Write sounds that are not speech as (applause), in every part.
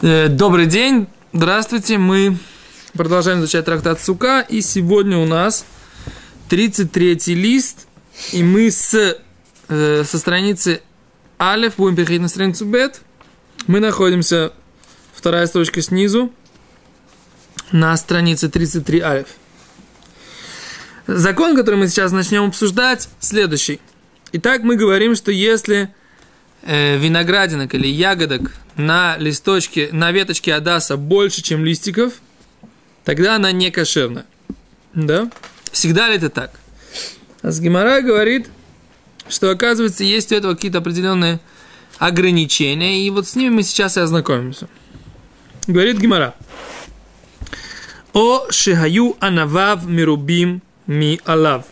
Э, Добрый день, здравствуйте. Мы продолжаем изучать трактат Сука, и сегодня у нас 33 лист, и мы с, э, со страницы Алиф будем переходить на страницу Бет. Мы находимся, вторая строчка снизу, на странице 33 Алиф. Закон, который мы сейчас начнем обсуждать, следующий. Итак, мы говорим, что если виноградинок или ягодок на листочке, на веточке Адаса больше, чем листиков, тогда она не кошерная. Да? Всегда ли это так? А с Гимара говорит, что оказывается есть у этого какие-то определенные ограничения, и вот с ними мы сейчас и ознакомимся. Говорит Гимара. О шихаю анавав мирубим ми алав.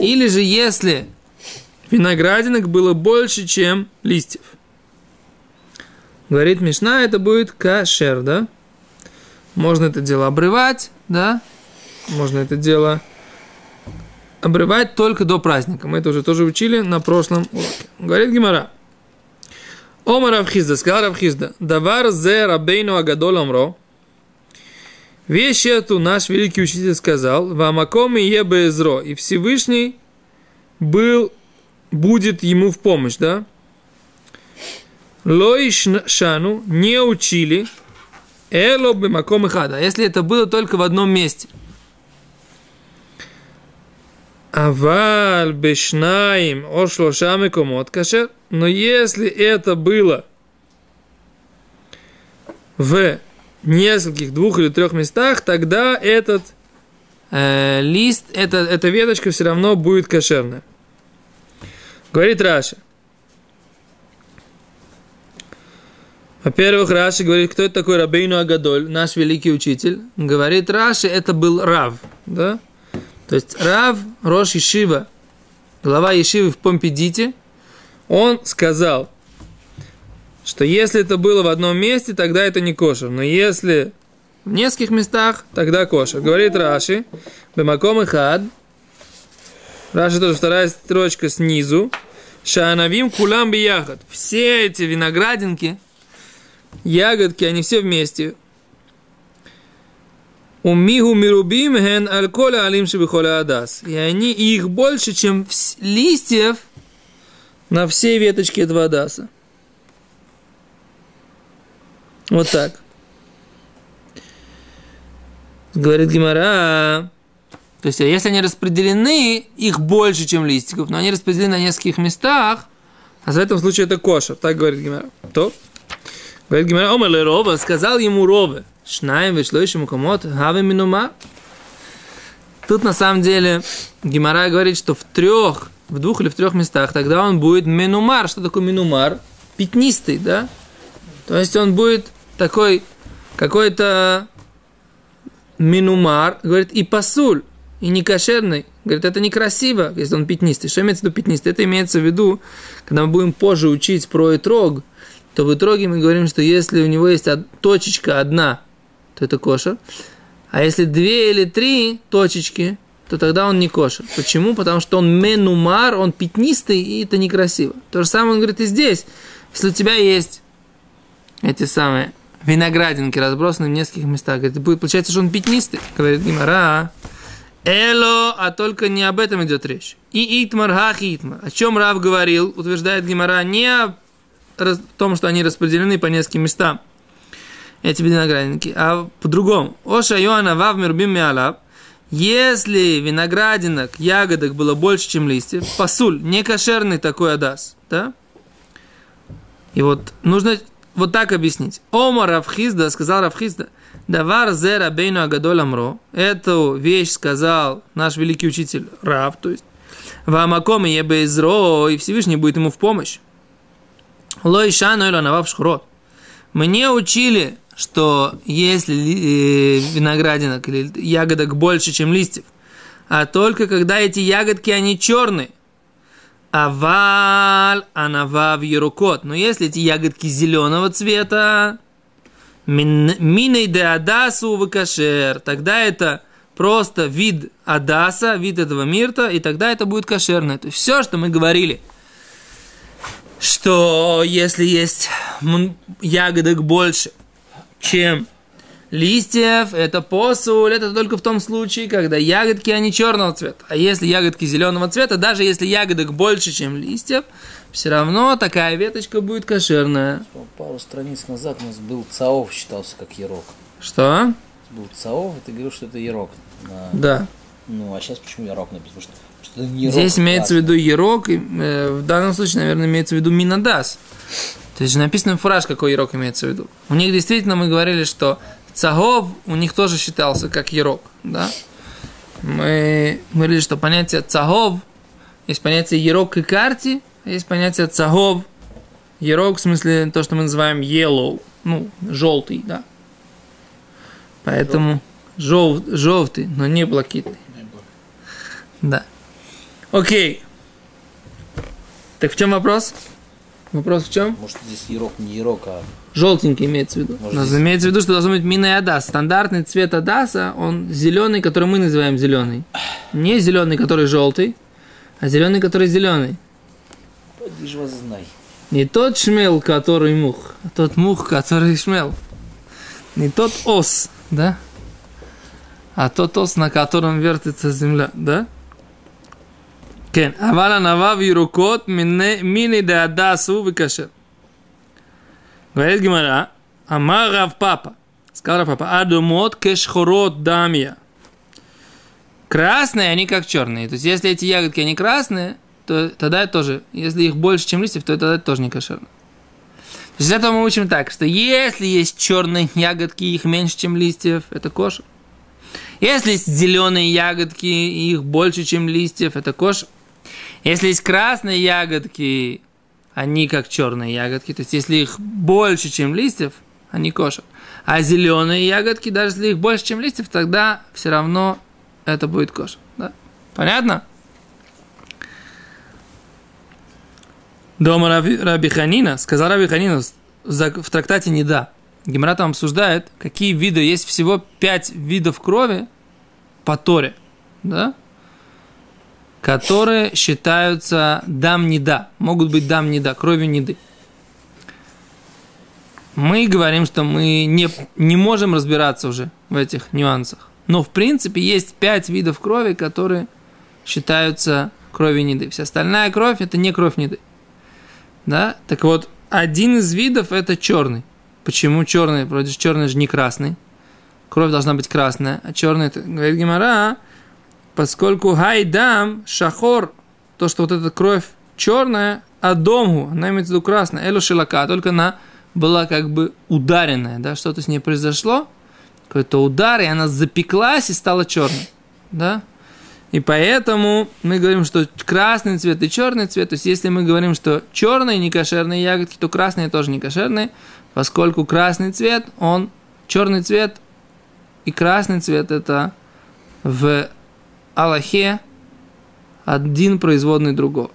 Или же если виноградинок было больше, чем листьев. Говорит Мишна, это будет кашер, да? Можно это дело обрывать, да? Можно это дело обрывать только до праздника. Мы это уже тоже учили на прошлом уроке. Говорит Гимара. Омар Равхизда, сказал Равхизда, давар зе рабейну агадол амро, Вещь эту наш великий учитель сказал, «Вамаком и ебезро», и Всевышний был, будет ему в помощь, да? Лой шану не учили, эло бы маком и хада, если это было только в одном месте. Аваль бешнаим ошлошами комот кашер, но если это было в нескольких, двух или трех местах, тогда этот э, лист, это, эта веточка все равно будет кошерная. Говорит Раша. Во-первых, Раши говорит, кто это такой Рабейну Агадоль, наш великий учитель. Говорит Раши, это был Рав, да? То есть Рав, Рош Ешива, глава Ешивы в Помпедите, он сказал, что если это было в одном месте, тогда это не кошер. Но если в нескольких местах, тогда кошер. Говорит Раши, Бемаком и Хад, Раши тоже вторая строчка снизу, Шанавим кулам ягод. Все эти виноградинки, ягодки, они все вместе. Умигу мирубим ген альколя алим шибихоля адас. И они их больше, чем листьев на всей веточке этого адаса. Вот так. Говорит Гимара. То есть, если они распределены, их больше, чем листиков, но они распределены на нескольких местах, а в этом случае это кошер. Так говорит Гимара. То. Говорит Гимара, Омар Рова, сказал ему Рове, Шнаем вышло комод, хаве минума. Тут на самом деле Гимара говорит, что в трех, в двух или в трех местах, тогда он будет минумар. Что такое минумар? Пятнистый, да? То есть он будет такой какой-то минумар, говорит, и пасуль, и не кошерный. Говорит, это некрасиво, если он пятнистый. Что имеется в виду пятнистый? Это имеется в виду, когда мы будем позже учить про итрог, то в итроге мы говорим, что если у него есть точечка одна, то это кошер. А если две или три точечки, то тогда он не кошер. Почему? Потому что он менумар, он пятнистый, и это некрасиво. То же самое он говорит и здесь. Если у тебя есть эти самые виноградинки, разбросанные в нескольких местах. Говорит, будет, получается, что он пятнистый. Говорит Гимара. Эло, а только не об этом идет речь. И итмар хах итмар. О чем Рав говорил, утверждает Гимара, не о том, что они распределены по нескольким местам, эти виноградинки, а по-другому. Оша Йоанна вав мирбим миалав. Если виноградинок, ягодок было больше, чем листьев, пасуль, не кошерный такой адас, да? И вот нужно вот так объяснить. Ома Равхизда, сказал Равхизда, Давар зера бейну агадол амро. Эту вещь сказал наш великий учитель Рав, то есть Вамаком и ебезро, и Всевышний будет ему в помощь. Лойша навав шхурот. Мне учили, что если э, виноградинок или ягодок больше, чем листьев, а только когда эти ягодки, они черные, Аваль анавав ерукот. Но если эти ягодки зеленого цвета, миной де адасу выкашер, тогда это просто вид адаса, вид этого мирта, и тогда это будет кошерное. То есть все, что мы говорили, что если есть ягодок больше, чем листьев, это посуль, это только в том случае, когда ягодки, они черного цвета. А если ягодки зеленого цвета, даже если ягодок больше, чем листьев, все равно такая веточка будет кошерная. Пару страниц назад у нас был ЦАОВ, считался как Ерок. Что? Был ЦАОВ, и ты говорил, что это Ерок. Да. Ну, а сейчас почему Ерок написано? Потому что, что это не Здесь имеется в виду ерок, и, э, в данном случае, наверное, имеется в виду минадас. То есть написано фураж, какой ерок имеется в виду. У них действительно мы говорили, что цагов у них тоже считался как ерок, да? Мы говорили, что понятие цагов, есть понятие ерок и карти, а есть понятие цагов, ерок в смысле то, что мы называем yellow, ну, желтый, да. Поэтому жел, желтый, но не блакитный. Да. Окей. Так в чем вопрос? Вопрос в чем? Может, здесь Ерок не Ерок, а Желтенький имеется в виду. Может, нас здесь- имеется в виду, что должно быть мина адас. Стандартный цвет адаса, он зеленый, который мы называем зеленый. Не зеленый, который желтый, а зеленый, который зеленый. поди ж вас знай. Не тот шмел, который мух, а тот мух, который шмел. Не тот ос, да? А тот ос, на котором вертится земля, да? כן, אבל ענווה וירוקות מיני- מיני דהדסו וכשר. говорит Гимара, אמר רב פאפה, сказал рав папа, адумот кешхорот дамия. Красные, они как черные. То есть, если эти ягодки, они красные, то тогда это тоже, если их больше, чем листьев, то тогда это тоже не кошерно. То есть, из этого мы учим так, что если есть черные ягодки, их меньше, чем листьев, это кошер. Если есть зеленые ягодки, и их больше, чем листьев, это кошер. Если есть красные ягодки, они как черные ягодки. То есть, если их больше, чем листьев, они кошер. А зеленые ягодки, даже если их больше, чем листьев, тогда все равно это будет кошер. Да? Понятно? Дома Раби, Раби Ханина, сказал Раби Ханина в трактате не да. Гемора там обсуждает, какие виды, есть всего пять видов крови по Торе, да? Которые считаются дам не да, могут быть дам не да, кровью не ды. Мы говорим, что мы не, не можем разбираться уже в этих нюансах. Но, в принципе, есть пять видов крови, которые считаются кровью неды. Вся остальная кровь – это не кровь неды. Да? Так вот, один из видов – это черный. Почему черный? Вроде черный же не красный. Кровь должна быть красная. А черный, говорит Гимара, поскольку хайдам, шахор, то, что вот эта кровь черная, а домгу, она имеется в виду красная, элу шелака, только она была как бы ударенная, да, что-то с ней произошло, какой-то удар, и она запеклась и стала черной, да. И поэтому мы говорим, что красный цвет и черный цвет, то есть если мы говорим, что черные некошерные ягодки, то красные тоже некошерные, поскольку красный цвет, он, черный цвет и красный цвет это в Аллахе один производный другого.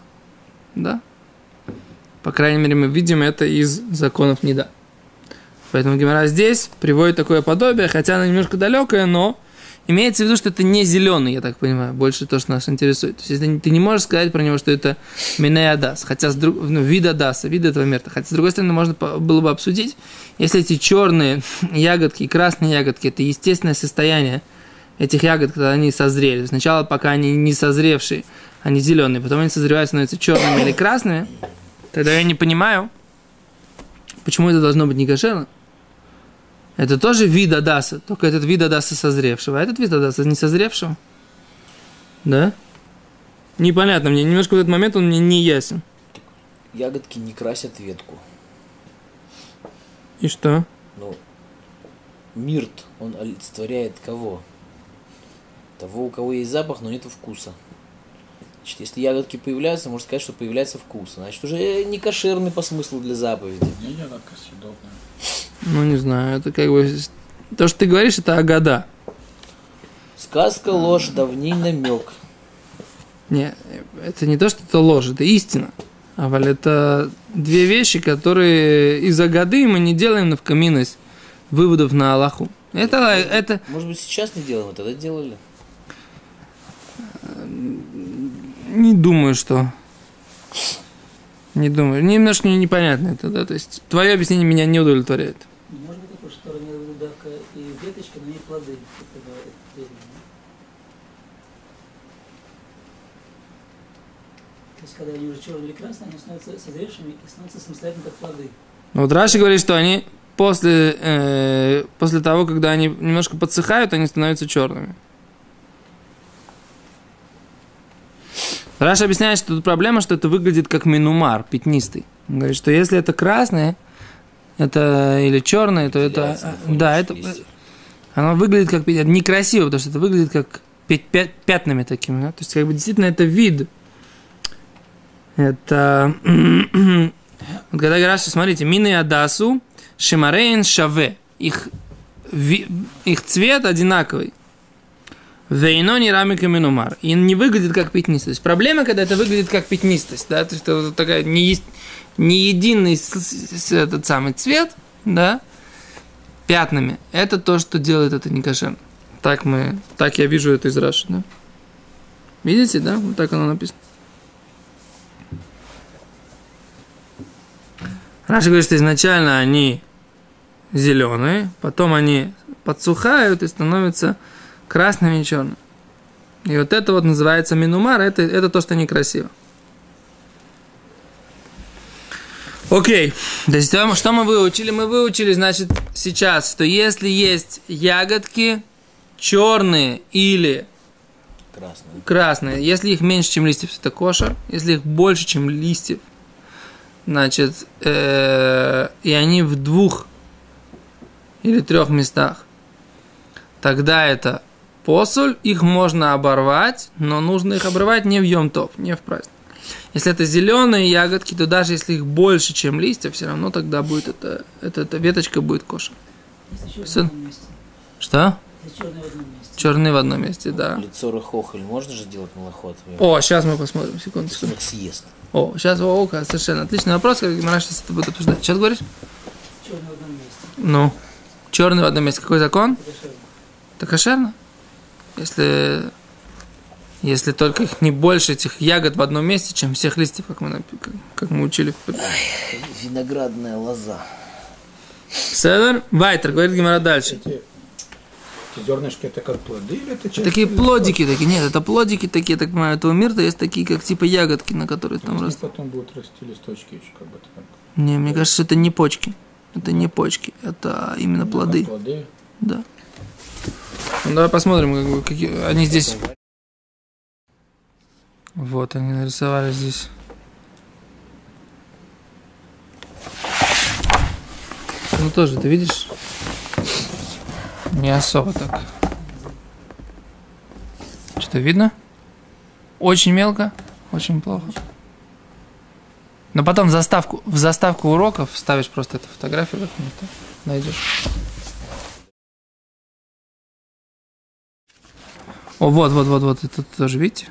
Да? По крайней мере, мы видим это из законов Неда. Поэтому Гимара здесь приводит такое подобие, хотя оно немножко далекое, но имеется в виду, что это не зеленый, я так понимаю, больше то, что нас интересует. То есть ты не можешь сказать про него, что это Минея Адас, хотя с друг, ну, вид Адаса, вид этого мерта. Хотя, с другой стороны, можно было бы обсудить, если эти черные (laughs) ягодки и красные ягодки, это естественное состояние этих ягод, когда они созрели. Сначала, пока они не созревшие, они зеленые, потом они созревают, становятся черными или красными, тогда я не понимаю, почему это должно быть не кошерно. Это тоже вид Адаса, только этот вид Адаса созревшего, а этот вид Адаса не созревшего. Да? Непонятно мне, немножко в этот момент он мне не ясен. Ягодки не красят ветку. И что? Ну, мирт, он олицетворяет кого? Того, у кого есть запах, но нет вкуса. Значит, если ягодки появляются, можно сказать, что появляется вкус. Значит, уже не кошерный по смыслу для заповеди. Не ягодка съедобная. Ну, не знаю, это как бы... То, что ты говоришь, это Агада. Сказка, ложь, давний намек. Не, это не то, что это ложь, это истина. А валь это две вещи, которые из-за годы мы не делаем на вкаминность выводов на Аллаху. Это, это, Может быть, сейчас не делаем, а тогда делали. Не думаю, что... Не думаю. Немножко непонятно это, да? То есть твое объяснение меня не удовлетворяет. Может быть такое, что Тора имела в виду давка и веточка, но не плоды. То есть, когда они уже черные или красные, они становятся созревшими и становятся самостоятельно как плоды. Ну, Вот Раши говорит, что они после, э, после того, когда они немножко подсыхают, они становятся черными. Раша объясняет, что тут проблема, что это выглядит как минумар, пятнистый. Он говорит, что если это красное, это или черное, то это... Фоне Да, это... листьев. Оно выглядит как... Некрасиво, потому что это выглядит как пя- пя- пятнами такими. да. То есть, как бы, действительно, это вид. Это... Вот когда что, смотрите, мины адасу, шимарейн шаве. Их, их цвет одинаковый. Вейно не рамика минумар. И не выглядит как пятнистость. Проблема, когда это выглядит как пятнистость, да, то есть это вот такая не, не единый этот самый цвет, да, пятнами. Это то, что делает это некошерно. Так мы, так я вижу это из Раши, да. Видите, да? Вот так оно написано. Раша говорит, что изначально они зеленые, потом они подсухают и становятся красными и черными. И вот это вот называется минумар, это, это то, что некрасиво. Окей, то есть что мы- выучили? Мы выучили, значит, сейчас, что если есть ягодки черные или Красный. красные, если их меньше, чем листьев, это кошер. Если их больше, чем листьев, значит, э, и они в двух или трех местах, тогда это посоль, их можно оборвать, но нужно их обрывать не в Йом-Тов, не в праздник. Если это зеленые ягодки, то даже если их больше, чем листьев, все равно тогда будет это, это, эта веточка будет кошер. Если черный Сын. в одном месте. Что? Если черный в одном месте. Черный в одном месте, да. Лицо рыхохоль можно же сделать молоход? О, сейчас мы посмотрим, секунду, их съест. О, сейчас, о, о, совершенно отличный вопрос, как Гимара сейчас это будет обсуждать. Что ты говоришь? Черный в одном месте. Ну, черный в одном месте. Какой закон? Это кошерно. Это кошерно. Если, если только их не больше этих ягод в одном месте, чем всех листьев, как мы, как, как мы учили. в Виноградная лоза. Седер, Вайтер, говорит Гимара дальше. Эти, эти зернышки это как плоды или это часть? Такие плодики такие, нет, это плодики такие, так понимаю, этого мира, есть такие, как типа ягодки, на которые там Там растут. потом будут расти листочки еще как бы так. Не, мне кажется, это не почки. Это не почки, это именно плоды. Плоды. Да. Ну, давай посмотрим, как какие они здесь. Вот, они нарисовали здесь. Ну, тоже, ты видишь? Не особо так. Что-то видно? Очень мелко, очень плохо. Но потом в заставку, в заставку уроков ставишь просто эту фотографию, какую-то, найдешь. О, вот, вот, вот, вот, это тоже, видите?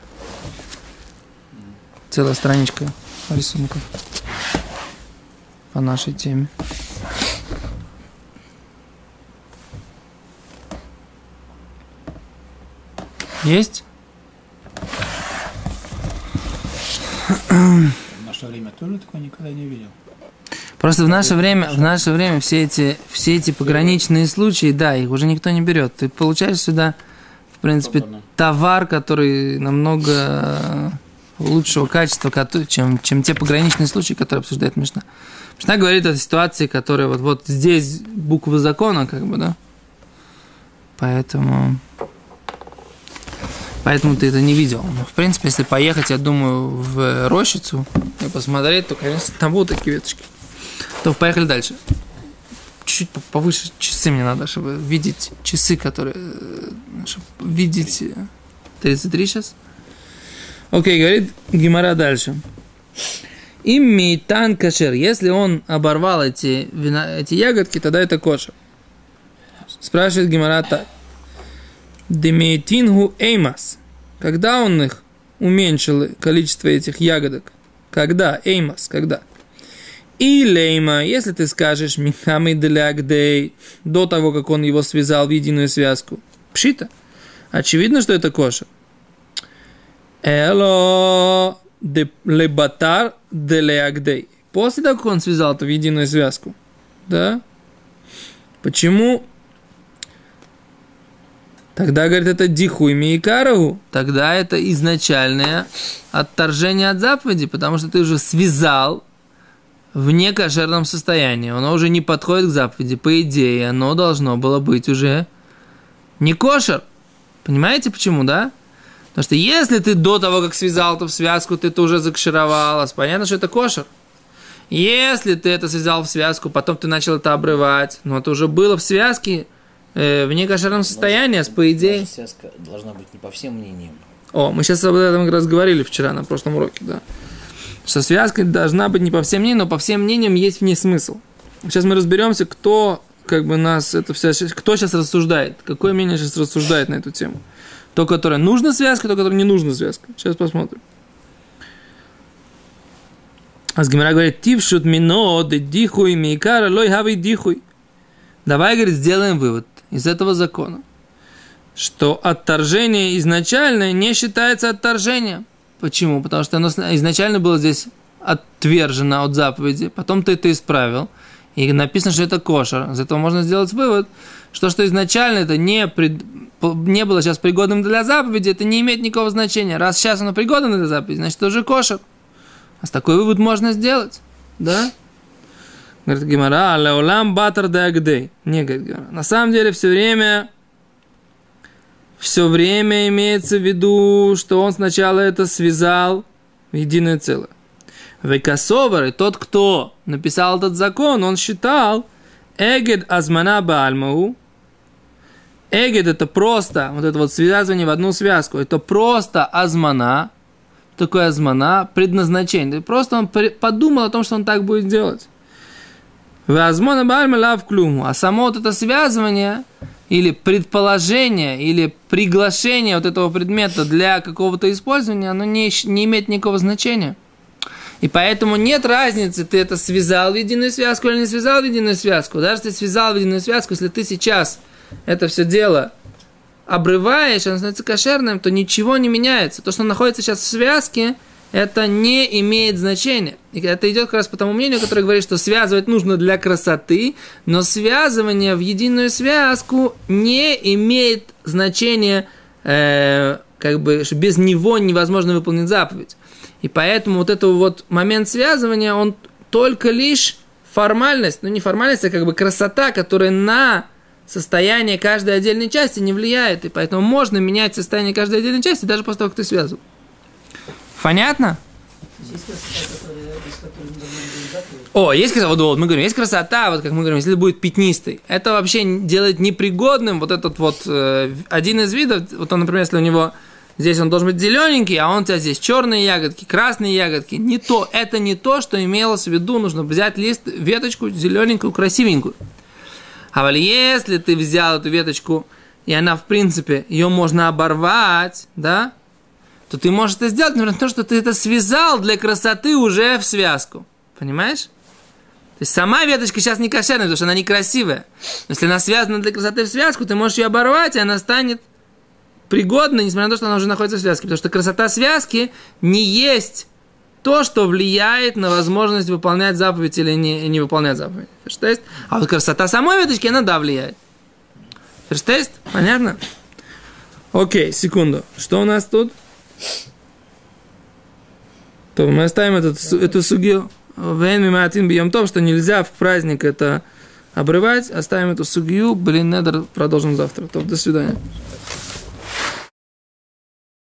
Целая страничка рисунков по нашей теме. Есть? В наше время тоже такое никогда не видел. Просто в наше время, в наше время все эти, все эти пограничные случаи, да, их уже никто не берет. Ты получаешь сюда, принципе, товар, который намного лучшего качества, чем, чем те пограничные случаи, которые обсуждает Мишна. Мишна говорит о ситуации, которая вот, вот здесь буквы закона, как бы, да. Поэтому... Поэтому ты это не видел. Но, в принципе, если поехать, я думаю, в рощицу и посмотреть, то, конечно, там будут такие веточки. То поехали дальше. По- повыше часы мне надо, чтобы видеть часы, которые... э, Чтобы видеть... э, 33 сейчас? Окей, говорит Гимара дальше. Им мейтан кашер. Если он оборвал эти, вина, эти ягодки, тогда это кошер. Спрашивает Гимара так. Демейтингу эймас. Когда он их уменьшил количество этих ягодок? Когда? Эймас, когда? И лейма, если ты скажешь Михамид Лягдей до того, как он его связал в единую связку. Пшита. Очевидно, что это кошер. Эло де лебатар делеагдей. После того, как он связал это в единую связку, да, почему Тогда, говорит, это дихуй миикару, тогда это изначальное отторжение от заповеди, потому что ты уже связал в некошерном состоянии. Оно уже не подходит к заповеди. По идее, оно должно было быть уже не кошер. Понимаете почему, да? Потому что если ты до того, как связал это в связку, ты это уже закшировалась, понятно, что это кошер. Если ты это связал в связку, потом ты начал это обрывать, но это уже было в связке, э, в некошерном состоянии, а по идее... Связка должна быть не по всем мнениям. О, мы сейчас об этом как раз говорили вчера на прошлом уроке, да. Что связка должна быть не по всем мнениям, но по всем мнениям есть в ней смысл. Сейчас мы разберемся, кто как бы нас это все, кто сейчас рассуждает, какое мнение сейчас рассуждает на эту тему. То, которое нужно связка, то, которое не нужно связка. Сейчас посмотрим. А Гимара говорит, тившут мино, дихуй, микара, лой хави дихуй. Давай, говорит, сделаем вывод из этого закона, что отторжение изначальное не считается отторжением. Почему? Потому что оно изначально было здесь отвержено от заповеди, потом ты это исправил, и написано, что это кошер. Из этого можно сделать вывод, что, что изначально это не, пред, не было сейчас пригодным для заповеди, это не имеет никакого значения. Раз сейчас оно пригодно для заповеди, значит, это уже кошер. А с такой вывод можно сделать. Да? Говорит Гимара, леолам батар дагдей. Не, говорит Гимара. На самом деле все время, все время имеется в виду, что он сначала это связал в единое целое. Векасовар, и тот, кто написал этот закон, он считал, эгед азмана бальмау, эгед это просто, вот это вот связывание в одну связку, это просто азмана, такое азмана, предназначение. Просто он подумал о том, что он так будет делать. Азмана бальма лав клюму. А само вот это связывание, или предположение, или приглашение вот этого предмета для какого-то использования, оно не, не имеет никакого значения. И поэтому нет разницы, ты это связал в единую связку или не связал в единую связку. Даже ты связал в единую связку, если ты сейчас это все дело обрываешь, оно становится кошерным, то ничего не меняется. То, что находится сейчас в связке, это не имеет значения. И это идет как раз по тому мнению, которое говорит, что связывать нужно для красоты, но связывание в единую связку не имеет значения, э, как бы, без него невозможно выполнить заповедь. И поэтому вот этот вот момент связывания, он только лишь формальность, ну не формальность, а как бы красота, которая на состояние каждой отдельной части не влияет. И поэтому можно менять состояние каждой отдельной части даже после того, как ты связывал. Понятно? О, есть красота, вот мы говорим, есть красота, вот как мы говорим, если будет пятнистый, это вообще делает непригодным вот этот вот э, один из видов, вот он, например, если у него Здесь он должен быть зелененький, а он у тебя здесь черные ягодки, красные ягодки. Не то, это не то, что имелось в виду. Нужно взять лист, веточку зелененькую, красивенькую. А вот если ты взял эту веточку, и она, в принципе, ее можно оборвать, да, то ты можешь это сделать, например, то, что ты это связал для красоты уже в связку. Понимаешь? То есть сама веточка сейчас не кошерная, потому что она некрасивая. Но если она связана для красоты в связку, ты можешь ее оборвать, и она станет пригодна, несмотря на то, что она уже находится в связке. Потому что красота связки не есть то, что влияет на возможность выполнять заповедь или не, не выполнять заповедь. Ферштест? А вот красота самой веточки, она да, влияет. Ферштест? Понятно? Окей, секунду. Что у нас тут? То мы оставим этот, эту сугию. Вен миматин бьем то, что нельзя в праздник это обрывать. Оставим эту сугию. Блин, недр продолжим завтра. То, до свидания.